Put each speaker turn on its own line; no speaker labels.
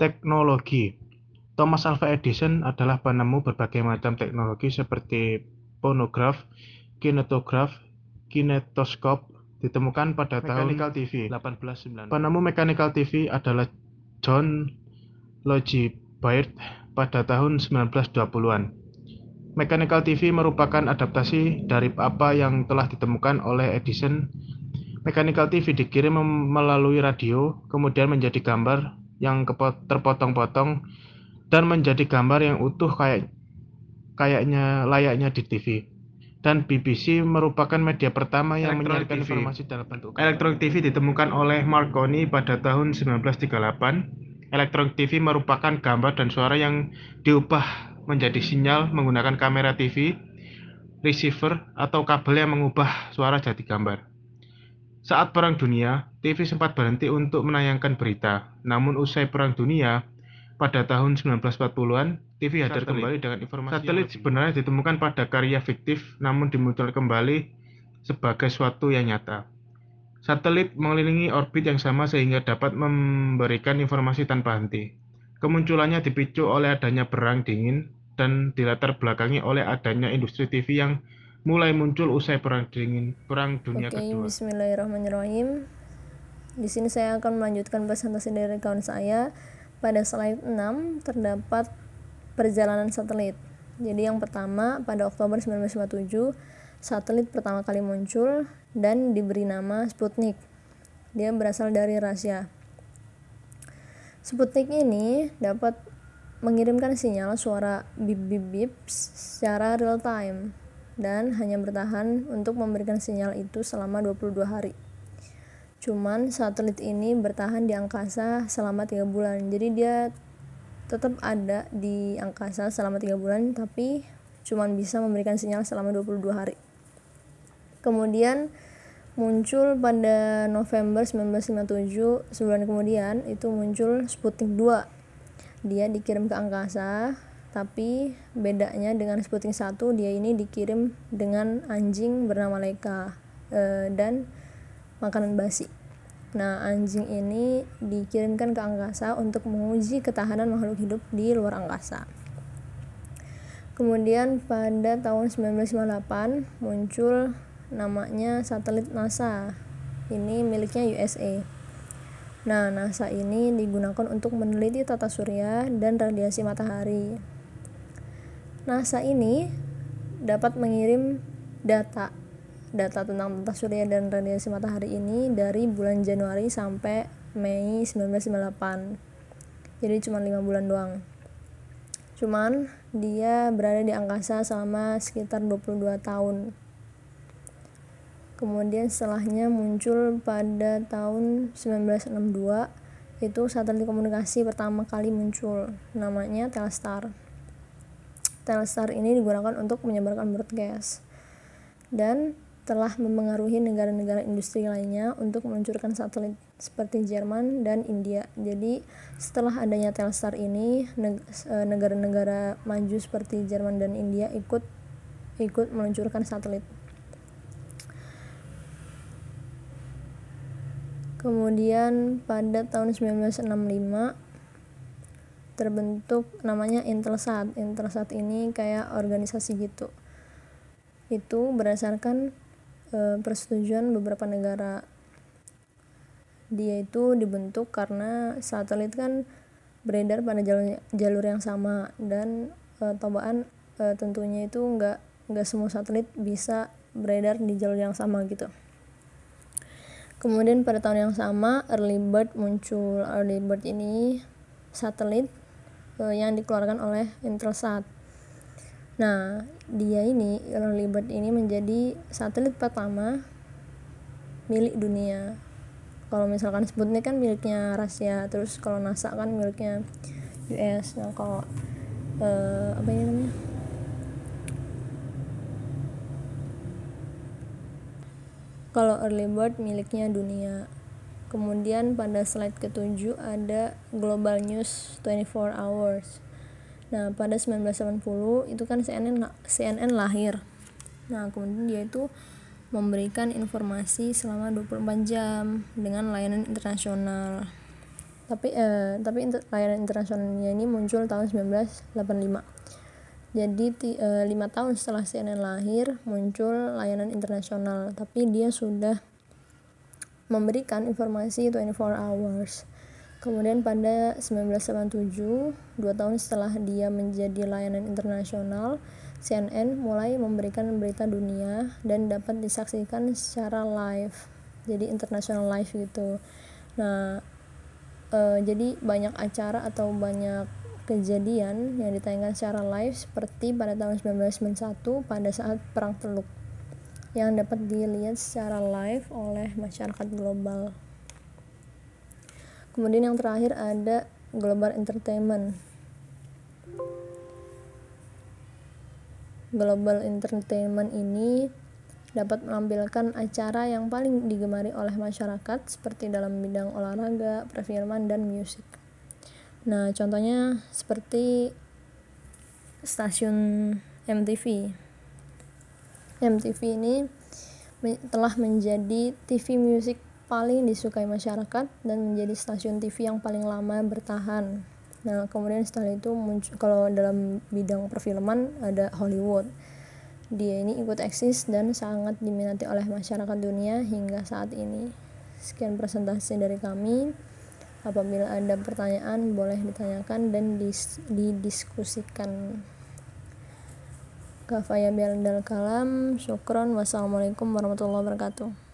Teknologi Thomas Alva Edison adalah penemu berbagai macam teknologi seperti fonograf, kinetograf, kinetoskop, ditemukan pada
Mechanical
tahun
TV
1890. Penemu mechanical TV adalah John Logie Baird pada tahun 1920-an. Mechanical TV merupakan adaptasi dari apa yang telah ditemukan oleh Edison. Mechanical TV dikirim melalui radio, kemudian menjadi gambar yang terpotong-potong dan menjadi gambar yang utuh kayak kayaknya layaknya di TV. Dan BBC merupakan media pertama yang
Electronic
menyajikan
TV.
informasi dalam bentuk gambar.
Electronic TV ditemukan oleh Marconi pada tahun 1938.
Electronic TV merupakan gambar dan suara yang diubah menjadi sinyal menggunakan kamera TV, receiver, atau kabel yang mengubah suara jadi gambar. Saat Perang Dunia, TV sempat berhenti untuk menayangkan berita. Namun usai Perang Dunia, pada tahun 1940-an, TV hadir
Satelit.
kembali dengan informasi
Satelit sebenarnya ditemukan pada karya fiktif namun dimunculkan kembali sebagai suatu yang nyata. Satelit mengelilingi orbit yang sama sehingga dapat memberikan informasi tanpa henti. Kemunculannya dipicu oleh adanya perang dingin dan dilatar belakangi oleh adanya industri TV yang mulai muncul usai perang dingin, perang dunia
Oke,
kedua.
bismillahirrahmanirrahim. Di sini saya akan melanjutkan presentasi dari kawan saya. Pada slide 6 terdapat perjalanan satelit. Jadi yang pertama pada Oktober 1957 satelit pertama kali muncul dan diberi nama Sputnik. Dia berasal dari Rusia. Sputnik ini dapat mengirimkan sinyal suara bip bip bip secara real time dan hanya bertahan untuk memberikan sinyal itu selama 22 hari. Cuman satelit ini bertahan di angkasa selama tiga bulan. Jadi dia tetap ada di angkasa selama tiga bulan tapi cuman bisa memberikan sinyal selama 22 hari. Kemudian muncul pada November 1957 sebulan kemudian itu muncul Sputnik 2 dia dikirim ke angkasa tapi bedanya dengan Sputnik 1 dia ini dikirim dengan anjing bernama Leica eh, dan makanan basi. Nah anjing ini dikirimkan ke angkasa untuk menguji ketahanan makhluk hidup di luar angkasa. Kemudian pada tahun 1958 muncul namanya satelit NASA. Ini miliknya USA Nah, NASA ini digunakan untuk meneliti tata surya dan radiasi matahari. NASA ini dapat mengirim data data tentang tata surya dan radiasi matahari ini dari bulan Januari sampai Mei 1998. Jadi cuma lima bulan doang. Cuman dia berada di angkasa selama sekitar 22 tahun. Kemudian setelahnya muncul pada tahun 1962 itu satelit komunikasi pertama kali muncul namanya Telstar. Telstar ini digunakan untuk menyebarkan broadcast dan telah memengaruhi negara-negara industri lainnya untuk meluncurkan satelit seperti Jerman dan India. Jadi setelah adanya Telstar ini eh, negara-negara maju seperti Jerman dan India ikut ikut meluncurkan satelit. Kemudian pada tahun 1965 terbentuk namanya Intelsat. Intelsat ini kayak organisasi gitu. Itu berdasarkan eh, persetujuan beberapa negara. Dia itu dibentuk karena satelit kan beredar pada jalur jalur yang sama dan eh, tobaan eh, tentunya itu nggak nggak semua satelit bisa beredar di jalur yang sama gitu. Kemudian pada tahun yang sama Early Bird muncul. Early Bird ini satelit yang dikeluarkan oleh Intelsat. Nah, dia ini Early Bird ini menjadi satelit pertama milik dunia. Kalau misalkan Sputnik kan miliknya Rusia, terus kalau NASA kan miliknya US. Nah, kalau eh, apa ini namanya? Kalau early bird miliknya dunia. Kemudian pada slide ketujuh ada Global News 24 Hours. Nah, pada 1980 itu kan CNN CNN lahir. Nah, kemudian dia itu memberikan informasi selama 24 jam dengan layanan internasional. tapi eh, tapi layanan internasionalnya ini muncul tahun 1985 jadi eh, lima tahun setelah CNN lahir muncul layanan internasional tapi dia sudah memberikan informasi 24 hours. Kemudian pada 1987 dua tahun setelah dia menjadi layanan internasional CNN mulai memberikan berita dunia dan dapat disaksikan secara live jadi international live gitu. Nah uh, jadi banyak acara atau banyak kejadian yang ditayangkan secara live seperti pada tahun 1991 pada saat Perang Teluk yang dapat dilihat secara live oleh masyarakat global. Kemudian yang terakhir ada Global Entertainment. Global Entertainment ini dapat menampilkan acara yang paling digemari oleh masyarakat seperti dalam bidang olahraga, perfilman, dan musik. Nah, contohnya seperti stasiun MTV. MTV ini telah menjadi TV musik paling disukai masyarakat dan menjadi stasiun TV yang paling lama bertahan. Nah, kemudian setelah itu muncul kalau dalam bidang perfilman ada Hollywood. Dia ini ikut eksis dan sangat diminati oleh masyarakat dunia hingga saat ini. Sekian presentasi dari kami. Apabila ada pertanyaan, boleh ditanyakan dan dis didiskusikan. Kafaya bial kalam. Syukron. Wassalamualaikum warahmatullahi wabarakatuh.